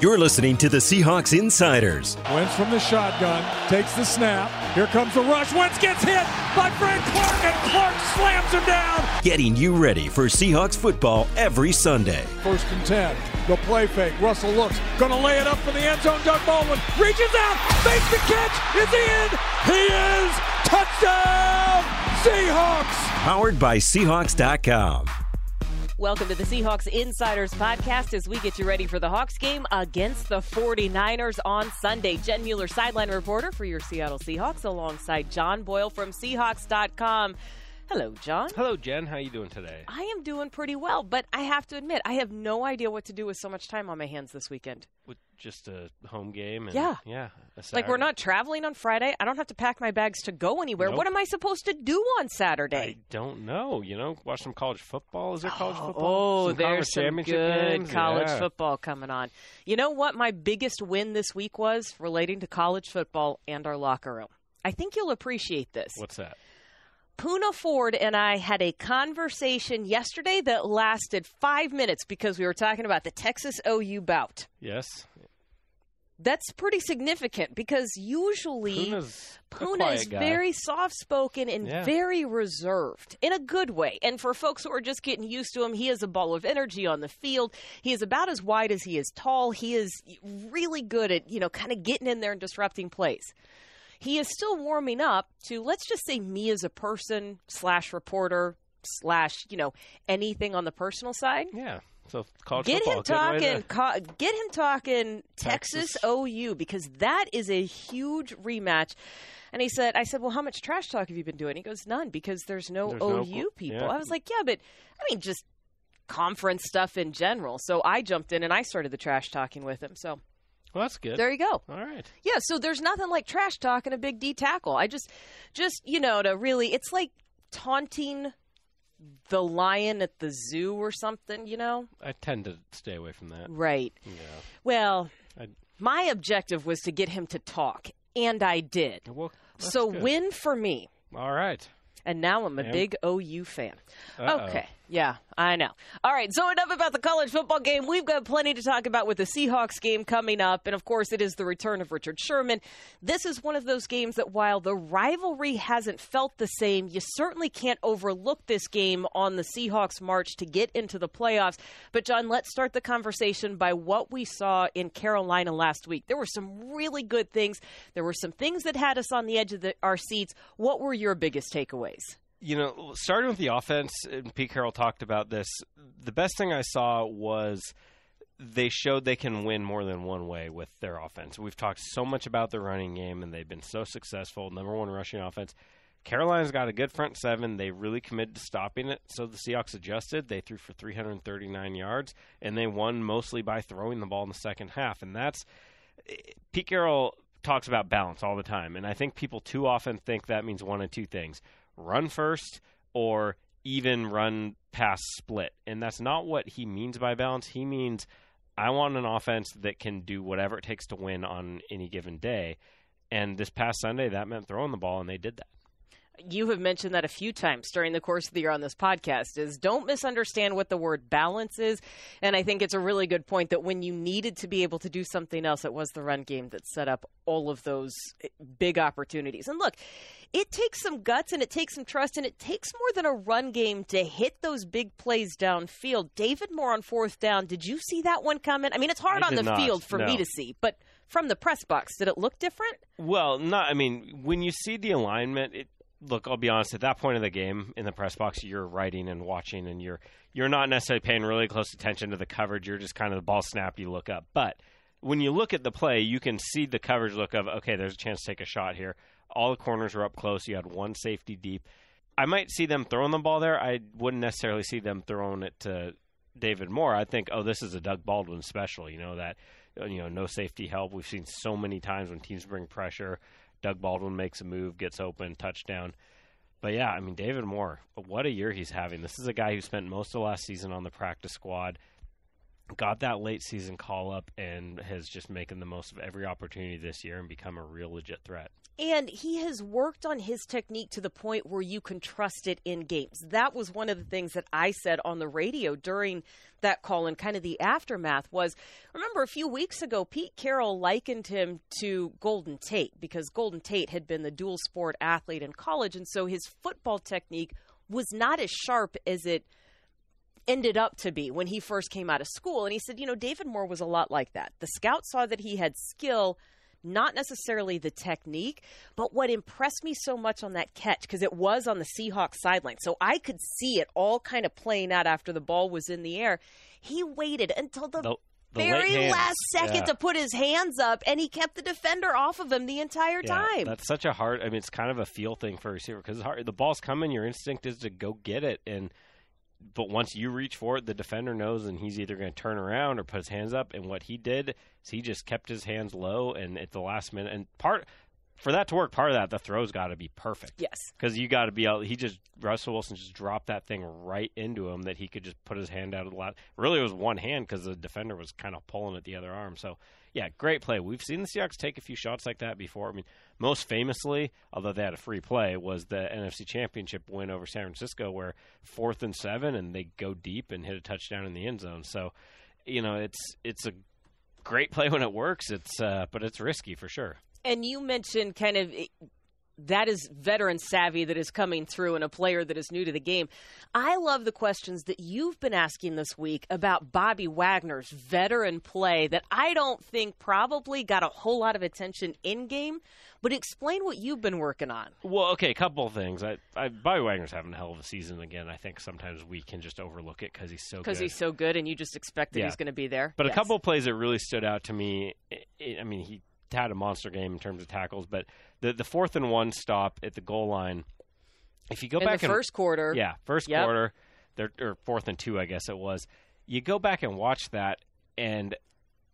You're listening to the Seahawks Insiders. Wentz from the shotgun, takes the snap. Here comes the rush. Wentz gets hit by Frank Clark, and Clark slams him down. Getting you ready for Seahawks football every Sunday. First and 10. The play fake. Russell looks. Gonna lay it up for the end zone. Doug Baldwin reaches out. Makes the catch. Is he in? He is. Touchdown! Seahawks! Powered by Seahawks.com. Welcome to the Seahawks Insiders Podcast as we get you ready for the Hawks game against the 49ers on Sunday. Jen Mueller, sideline reporter for your Seattle Seahawks, alongside John Boyle from Seahawks.com. Hello, John. Hello, Jen. How are you doing today? I am doing pretty well, but I have to admit, I have no idea what to do with so much time on my hands this weekend. With just a home game and Yeah. yeah. Like, we're not traveling on Friday. I don't have to pack my bags to go anywhere. Nope. What am I supposed to do on Saturday? I don't know. You know, watch some college football. Is there college Oh, football? Oh, Some there's some good games? college Yeah. football coming on. You know what my biggest win this week was relating to college football and our locker room? I think you'll appreciate this. What's that? Poona Ford and I had a conversation yesterday that lasted five minutes because we were talking about the Texas OU bout. Yes. That's pretty significant because usually Poona's Poona is guy. very soft spoken and Yeah. very reserved in a good way. And for folks who are just getting used to him, he is a ball of energy on the field. He is about as wide as he is tall. He is really good at, you know, kind of getting in there and disrupting plays. He is still warming up to, let's just say, me as a person slash reporter slash, you know, anything on the personal side. Yeah. So college Get football. him talking. Co- get him talking Texas. Texas. OU because that is a huge rematch. And he said, "I said, well, how much trash talk have you been doing?" He goes, "None, because there's no There's OU co- people." yeah. I was like, "Yeah, but I mean, just conference stuff in general." So I jumped in and I started the trash talking with him. So Well, that's good. there you go. All right. Yeah, so there's nothing like trash talking a big D tackle. I just, just you know, to really, it's like taunting the lion at the zoo or something. You know, I tend to stay away from that. right? Yeah. Well, I- my objective was to get him to talk, and I did. Well, So good. win for me. All right. And now I'm a And- big OU fan. Uh-oh. Okay. Yeah, I know. All right, so enough about the college football game. We've got plenty to talk about with the Seahawks game coming up. And of course, it is the return of Richard Sherman. This is one of those games that while the rivalry hasn't felt the same, you certainly can't overlook this game on the Seahawks' march to get into the playoffs. But, John, let's start the conversation by what we saw in Carolina last week. There were some really good things, there were some things that had us on the edge of the, our seats. What were your biggest takeaways? You know, starting with the offense, and Pete Carroll talked about this. The best thing I saw was they showed they can win more than one way with their offense. We've talked so much about the running game, and they've been so successful. Number one rushing offense. Carolina's got a good front seven. They really committed to stopping it. So the Seahawks adjusted. They threw for 339 yards, and they won mostly by throwing the ball in the second half. And that's eh, Pete Carroll talks about balance all the time, and I think people too often think that means one of two things: run first or even run pass split. And that's not what he means by balance. He means I want an offense that can do whatever it takes to win on any given day. And this past Sunday, that meant throwing the ball, and they did that. You have mentioned that a few times during the course of the year on this podcast is don't misunderstand what the word balance is. And i think it's a really good point that when you needed to be able to do something else it was the run game that set up all of those eh, big opportunities. And look it takes some guts and it takes some trust and it takes more than a run game to hit those big plays downfield. David moore on fourth down. Did you see that one coming? I mean it's hard I on the not, field for me to see but from the press box did it look different? Well, not. I mean, when you see the alignment, it. Look, I'll be honest. At that point of the game, in the press box, you're writing and watching, and you're you're not necessarily paying really close attention to the coverage. You're just kind of the ball snap. You look up, but when you look at the play, you can see the coverage look of okay. There's a chance to take a shot here. All the corners were up close. You had one safety deep. I might see them throwing the ball there. I wouldn't necessarily see them throwing it to David Moore. I think, oh, this is a Doug Baldwin special. You know that, you know, no safety help. We've seen so many times when teams bring pressure, Doug Baldwin makes a move, gets open, touchdown. But yeah, I mean, David Moore, what a year he's having. This is a guy who spent most of last season on the practice squad. Got that late season call up and has just making the most of every opportunity this year and become a real legit threat. And he has worked on his technique to the point where you can trust it in games. That was one of the things that I said on the radio during that call and kind of the aftermath was remember a few weeks ago Pete Carroll likened him to Golden Tate because Golden Tate had been the dual sport athlete in college and so his football technique was not as sharp as it ended up to be when he first came out of school. And he said, you know, David Moore was a lot like that. The scout saw that he had skill, not necessarily the technique, but what impressed me so much on that catch, because it was on the Seahawks sideline. So I could see it all kind of playing out after the ball was in the air. He waited until the, The- the very last second Yeah. to put his hands up, and he kept the defender off of him the entire Yeah, time. That's such a hard. I mean, it's kind of a feel thing for a receiver because the ball's coming. Your instinct is to go get it, and but once you reach for it, the defender knows, and he's either going to turn around or put his hands up. And what he did is he just kept his hands low, and at the last minute, and part for that to work, part of that the throw's got to be perfect. yes. Because you got to be able. He just Russell Wilson just dropped that thing right into him that he could just put his hand out of the lot. Really, it was one hand because the defender was kind of pulling at the other arm. So yeah, great play. We've seen the Seahawks take a few shots like that before. I mean, most famously, although they had a free play, was the NFC Championship win over San Francisco, where fourth and seven, and they go deep and hit a touchdown in the end zone. So you know, it's it's a great play when it works. It's uh, but it's risky for sure. And you mentioned kind of that is veteran savvy that is coming through and a player that is new to the game. I love the questions that you've been asking this week about Bobby Wagner's veteran play that I don't think probably got a whole lot of attention in game, but explain what you've been working on. Well, okay, a couple of things. I, I Bobby Wagner's having a hell of a season again. I think sometimes we can just overlook it because he's so Because good. he's so good and you just expect that Yeah. he's going to be there. But Yes. a couple of plays that really stood out to me. I I mean, he had a monster game in terms of tackles, but the the fourth and one stop at the goal line. If you go in back the and first quarter. yeah, first Yep. quarter, or fourth and two, I guess it was. You go back and watch that, and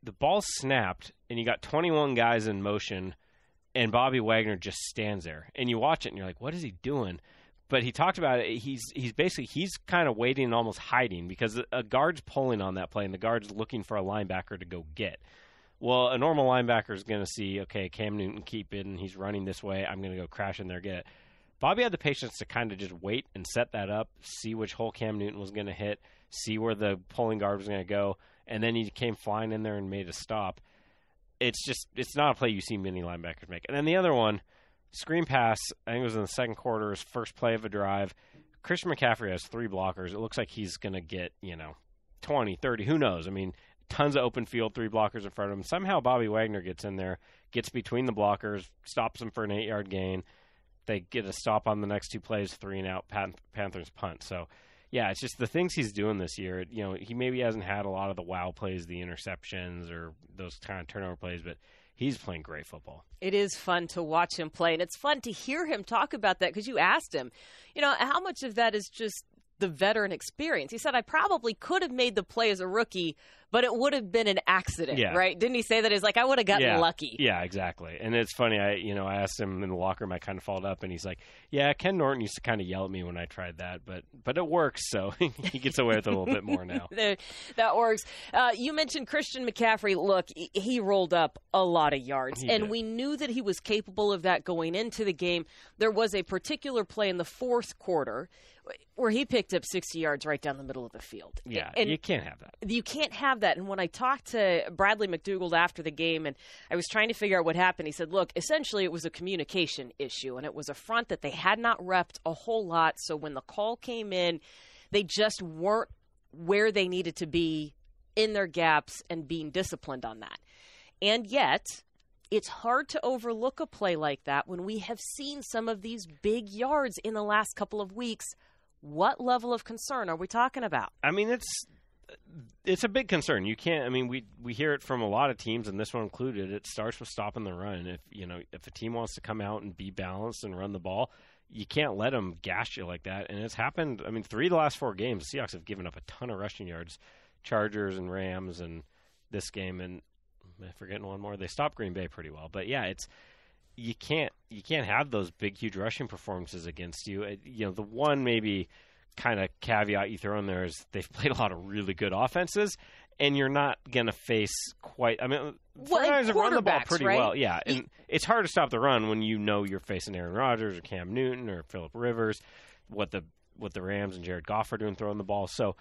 the ball snapped, and you got 21 guys in motion, and Bobby Wagner just stands there, and you watch it, and you're like, what is he doing? But he talked about it. He's he's basically he's kind of waiting and almost hiding because a guard's pulling on that play, and the guard's looking for a linebacker to go get. Well, a normal linebacker is going to see, okay, Cam Newton keep it, and he's running this way. I'm going to go crash in there, get it. Bobby had the patience to kind of just wait and set that up, see which hole Cam Newton was going to hit, see where the pulling guard was going to go, and then he came flying in there and made a stop. It's just, it's not a play you see many linebackers make. And then the other one, screen pass, I think it was in the second quarter, his first play of a drive. Christian McCaffrey has three blockers. It looks like he's going to get, you know, 20, 30, who knows? I mean, tons of open field, three blockers in front of him. Somehow Bobby Wagner gets in there, gets between the blockers, stops him for an eight yard gain. They get a stop on the next two plays, three and out, Pan- Panthers punt. So, yeah, it's just the things he's doing this year. You know, he maybe hasn't had a lot of the wow plays, the interceptions, or those kind of turnover plays, but he's playing great football. It is fun to watch him play, and it's fun to hear him talk about that because you asked him, you know, how much of that is just the veteran experience? He said, I probably could have made the play as a rookie, but it would have been an accident, Yeah. right? Didn't he say that? He's like, I would have gotten yeah, lucky. Yeah, exactly. And it's funny. I you know I asked him in the locker room. I kind of followed up, and he's like, "Yeah, Ken Norton used to kind of yell at me when I tried that, but but it works. So he gets away with it a little bit more now." There- that works. Uh, you mentioned Christian McCaffrey. Look, he- he rolled up a lot of yards, He and did. we knew that he was capable of that going into the game. There was a particular play in the fourth quarter where he picked up 60 yards right down the middle of the field. Yeah, and you can't have that. you can't have that. And when I talked to Bradley McDougald after the game and I was trying to figure out what happened, he said, look, essentially it was a communication issue and it was a front that they had not repped a whole lot. So when the call came in, they just weren't where they needed to be in their gaps and being disciplined on that. And yet, it's hard to overlook a play like that when we have seen some of these big yards in the last couple of weeks. What level of concern are we talking about? I mean, it's it's a big concern. You can't. I mean, we we hear it from a lot of teams, and this one included. It starts with stopping the run. If you know, if a team wants to come out and be balanced and run the ball, you can't let them gash you like that. And it's happened. I mean, three of the last four games, the Seahawks have given up a ton of rushing yards. Chargers and Rams, and this game, and am I forgetting one more. They stopped Green Bay pretty well, but yeah, it's you can't you can't have those big huge rushing performances against you. It, you know, the one maybe kind of caveat you throw in there is they've played a lot of really good offenses, and you're not going to face quite. I mean, Well, 49ers have run the ball pretty right? well. Yeah, and You- it's hard to stop the run when you know you're facing Aaron Rodgers or Cam Newton or Philip Rivers. What the what the Rams and Jared Goff are doing throwing the ball. So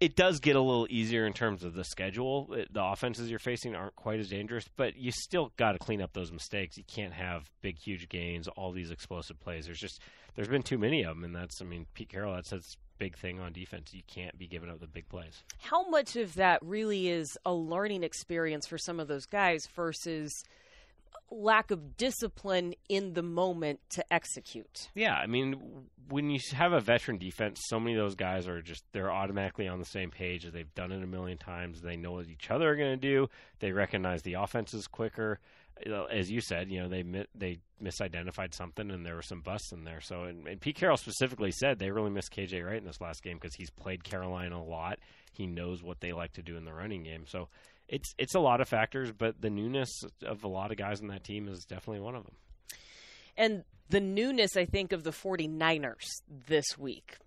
it does get a little easier in terms of the schedule. It, the offenses you're facing aren't quite as dangerous, but you still got to clean up those mistakes. You can't have big, huge gains, all these explosive plays. There's just there's been too many of them, and that's I mean Pete Carroll. That's his big thing on defense. You can't be giving up the big plays. How much of that really is a learning experience for some of those guys versus lack of discipline in the moment to execute? Yeah, I mean, when you have a veteran defense, so many of those guys are just they're automatically on the same page. They've done it a million times. They know what each other are going to do. They recognize the offenses quicker. As you said, you know they they misidentified something, and there were some busts in there. So, and, and Pete Carroll specifically said they really missed KJ Wright in this last game because he's played Carolina a lot. He knows what they like to do in the running game. So, it's it's a lot of factors, but the newness of a lot of guys on that team is definitely one of them. And the newness, I think, of the 49ers this week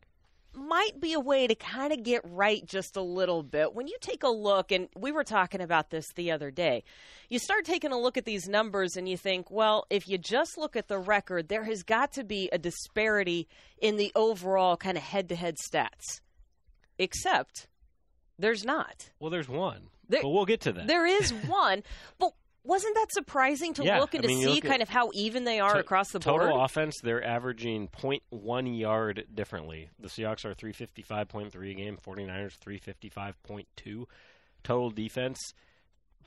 might be a way to kind of get right just a little bit. When you take a look, and we were talking about this the other day, you start taking a look at these numbers and you think, well, if you just look at the record, there has got to be a disparity in the overall kind of head to head stats. Except there's not. Well, there's one, There- but we'll get to that. There is one, but wasn't that surprising to Yeah, look and I to mean, you see kind of how even they are To- across the total board? Total offense, they're averaging 0.1 yard differently. The Seahawks are 355.3 a game, 49ers 355.2. Total defense,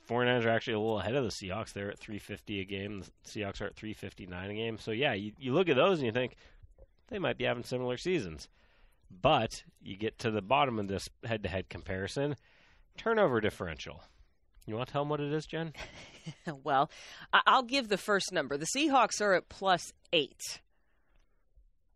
49ers are actually a little ahead of the Seahawks. They're at 350 a game. The Seahawks are at 359 a game. So, yeah, you, you look at those and you think they might be having similar seasons. But you get to the bottom of this head to head comparison turnover differential. You want to tell them what it is, Jen? Well, I'll give the first number. The Seahawks are at plus eight.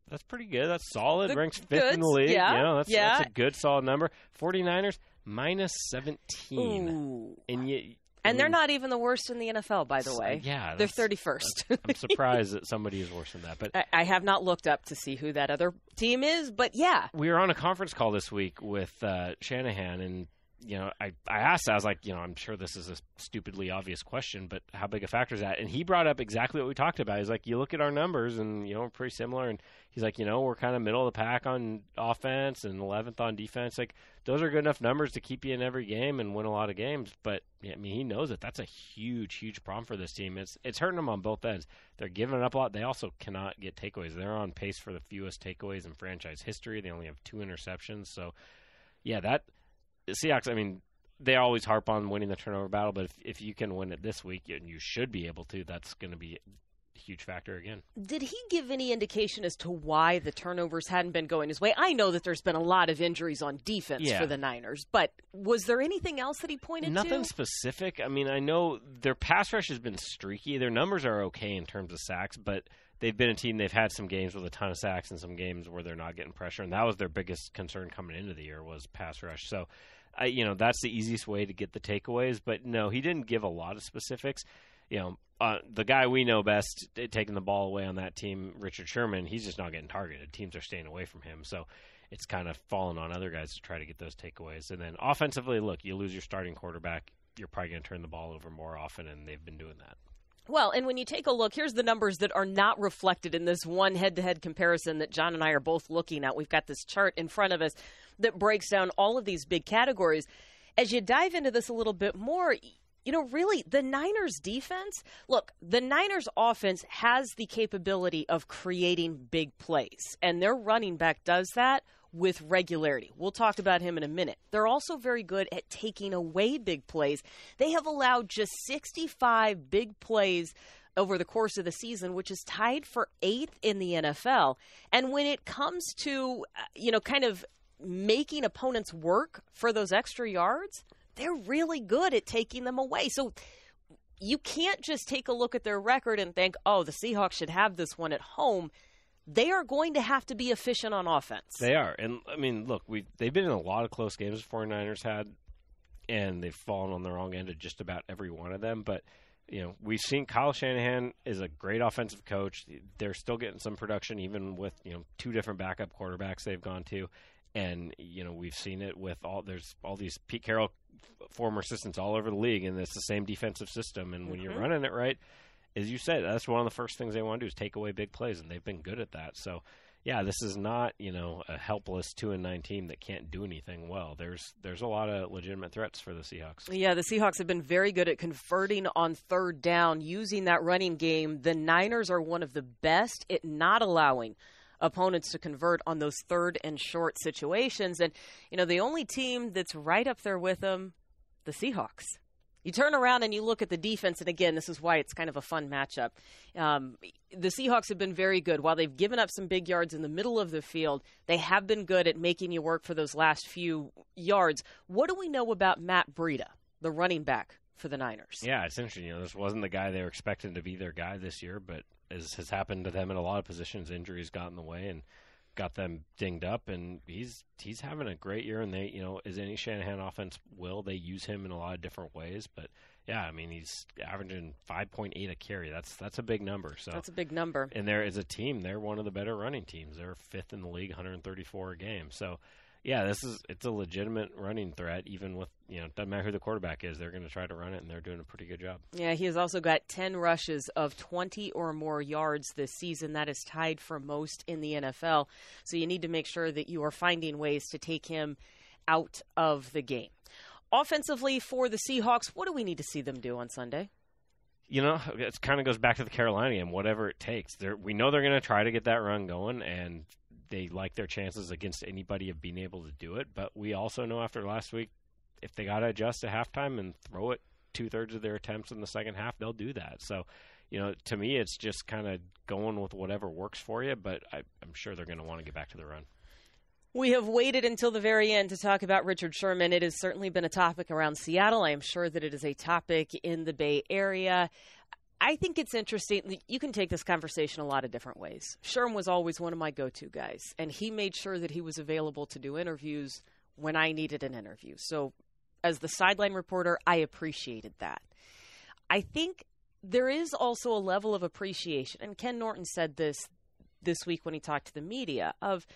That's pretty good. That's solid. Good- Ranks fifth in the league. Yeah, You know, that's, yeah. that's a good solid number. 49ers minus 17. Ooh. And you, And they're not even the worst in the NFL, by the way. Yeah. They're 31st. I'm surprised that somebody is worse than that. But I, I have not looked up to see who that other team is, but yeah. we were on a conference call this week with uh, Shanahan, and you know, I, I asked, I was like, you know, I'm sure this is a stupidly obvious question, but how big a factor is that? And he brought up exactly what we talked about. He's like, you look at our numbers, and you know, we're pretty similar. And he's like, you know, we're kind of middle of the pack on offense and 11th on defense. Like, those are good enough numbers to keep you in every game and win a lot of games. But I mean, he knows it. That's a huge, huge problem for this team. It's it's hurting them on both ends. They're giving up a lot. They also cannot get takeaways. They're on pace for the fewest takeaways in franchise history. They only have two interceptions. So, yeah, that Seahawks. I mean, they always harp on winning the turnover battle, but if if you can win it this week, and you should be able to, that's going to be a huge factor again. Did he give any indication as to why the turnovers hadn't been going his way? I know that there's been a lot of injuries on defense Yeah. for the Niners, but was there anything else that he pointed Nothing to? specific. I mean, I know their pass rush has been streaky. Their numbers are okay in terms of sacks, but they've been a team. They've had some games with a ton of sacks and some games where they're not getting pressure, and that was their biggest concern coming into the year was pass rush. So, I, you know, that's the easiest way to get the takeaways. But no, he didn't give a lot of specifics. You know, uh, the guy we know best taking the ball away on that team, Richard Sherman, he's just not getting targeted. Teams are staying away from him. So it's kind of fallen on other guys to try to get those takeaways. And then offensively, look, you lose your starting quarterback, you're probably going to turn the ball over more often, and they've been doing that. Well, and when you take a look, here's the numbers that are not reflected in this one head to head comparison that John and I are both looking at. We've got this chart in front of us that breaks down all of these big categories. As you dive into this a little bit more, you know, really, the Niners defense look, the Niners offense has the capability of creating big plays, and their running back does that with regularity. We'll talk about him in a minute. They're also very good at taking away big plays. They have allowed just 65 big plays over the course of the season, which is tied for eighth in the NFL. And when it comes to, uh, you know, kind of making opponents work for those extra yards, they're really good at taking them away. So you can't just take a look at their record and think, oh, the Seahawks should have this one at home. They are going to have to be efficient on offense. They are. And, I mean, look, we they've been in a lot of close games the 49ers had, and they've fallen on the wrong end of just about every one of them. But, you know, we've seen Kyle Shanahan is a great offensive coach. They're still getting some production, even with, you know, two different backup quarterbacks they've gone to. And you know we've seen it with all there's all these Pete Carroll former assistants all over the league, and it's the same defensive system. And when Mm-hmm. you're running it right, as you said, that's one of the first things they want to do is take away big plays, and they've been good at that. So, yeah, this is not you know a helpless two and nine team that can't do anything well. There's there's a lot of legitimate threats for the Seahawks. Yeah, the Seahawks have been very good at converting on third down using that running game. The Niners are one of the best at not allowing opponents to convert on those third and short situations. And, you know, the only team that's right up there with them, the Seahawks. You turn around and you look at the defense, and again, this is why it's kind of a fun matchup. Um, the Seahawks have been very good. While they've given up some big yards in the middle of the field, they have been good at making you work for those last few yards. What do we know about Matt Breida, the running back for the Niners? Yeah, it's interesting. You know, this wasn't the guy they were expecting to be their guy this year, but as has happened to them in a lot of positions, injuries got in the way and got them dinged up. And he's he's having a great year. And they, you know, as any Shanahan offense will, they use him in a lot of different ways. But yeah, I mean, he's averaging five point eight a carry. That's that's a big number. So That's a big number. and they're a team, they're one of the better running teams. They're fifth in the league, 134 a game. So, yeah, this is it's a legitimate running threat. Even with you know, doesn't matter who the quarterback is, they're going to try to run it, and they're doing a pretty good job. Yeah, he has also got 10 rushes of 20 or more yards this season. That is tied for most in the NFL. So you need to make sure that you are finding ways to take him out of the game. Offensively for the Seahawks, what do we need to see them do on Sunday? You know, it kind of goes back to the Carolina game. Whatever it takes, they're, we know they're going to try to get that run going, and they like their chances against anybody of being able to do it. But we also know after last week, if they got to adjust at halftime and throw it two thirds of their attempts in the second half, they'll do that. So, you know, to me, it's just kind of going with whatever works for you. But I, I'm sure they're going to want to get back to the run. We have waited until the very end to talk about Richard Sherman. It has certainly been a topic around Seattle. I am sure that it is a topic in the Bay Area. I think it's interesting. You can take this conversation a lot of different ways. Sherm was always one of my go to guys, and he made sure that he was available to do interviews when I needed an interview. So, as the sideline reporter, I appreciated that. I think there is also a level of appreciation, and Ken Norton said this this week when he talked to the media of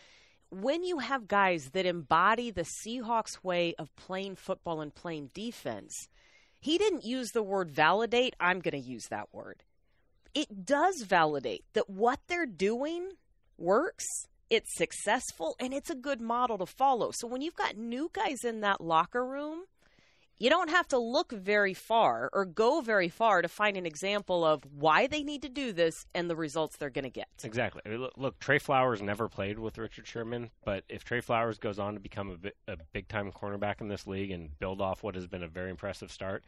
when you have guys that embody the Seahawks way of playing football and playing defense, he didn't use the word validate. I'm going to use that word. It does validate that what they're doing works, it's successful, and it's a good model to follow. So when you've got new guys in that locker room, you don't have to look very far or go very far to find an example of why they need to do this and the results they're going to get. Exactly. I mean, look, look, Tre Flowers never played with Richard Sherman, but if Tre Flowers goes on to become a, bi- a big time cornerback in this league and build off what has been a very impressive start,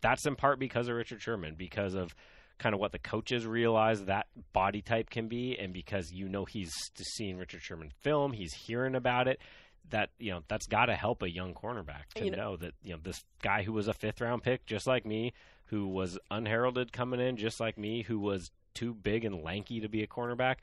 that's in part because of Richard Sherman, because of kind of what the coaches realize that body type can be, and because you know he's seeing Richard Sherman film, he's hearing about it. That you know that's got to help a young cornerback to You know- know that you know this guy who was a fifth round pick, just like me, who was unheralded coming in, just like me, who was too big and lanky to be a cornerback,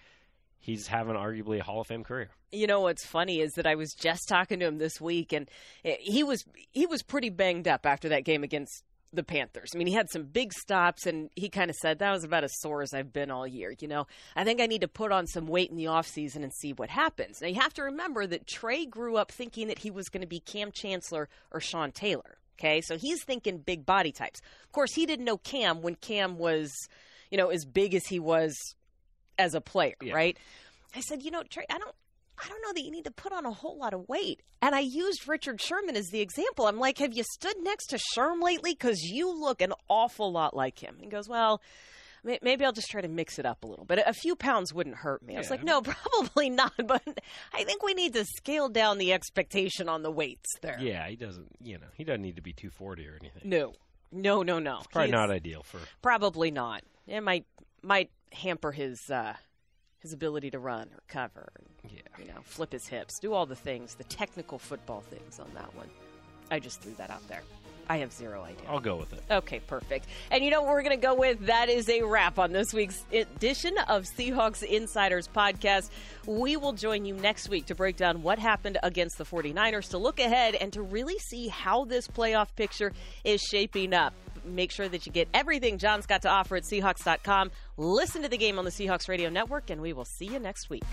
he's having arguably a Hall of Fame career. You know what's funny is that I was just talking to him this week, and eh, he was he was pretty banged up after that game against the Panthers. I mean, he had some big stops, and he kind of said that was about as sore as I've been all year. You know, I think I need to put on some weight in the off season and see what happens. Now you have to remember that Tre grew up thinking that he was going to be Kam Chancellor or Sean Taylor. Okay, so he's thinking big body types. Of course, he didn't know Kam when Kam was, you know, as big as he was as a player, Yeah. right? I said, you know, Trey, I don't I don't know that you need to put on a whole lot of weight. And I used Richard Sherman as the example. I'm like, have you stood next to Sherm lately? Because you look an awful lot like him. He goes, well, maybe I'll just try to mix it up a little bit. A few pounds wouldn't hurt me. I was like, no, probably not. But I think we need to scale down the expectation on the weights there. Yeah, he doesn't. You know, he doesn't need to be 240 or anything. No, no, no, no. Probably He's- not ideal for. Probably not. It might might hamper his uh, his ability to run or cover. And, Yeah. You know, flip his hips, do all the things, the technical football things on that one. I just threw that out there. I have zero idea. I'll go with it. Okay, perfect. And you know what we're going to go with? That is a wrap on this week's edition of Seahawks Insiders podcast. We will join you next week to break down what happened against the 49ers, to look ahead and to really see how this playoff picture is shaping up. Make sure that you get everything John's got to offer at Seahawks.com. Listen to the game on the Seahawks Radio Network, and we will see you next week.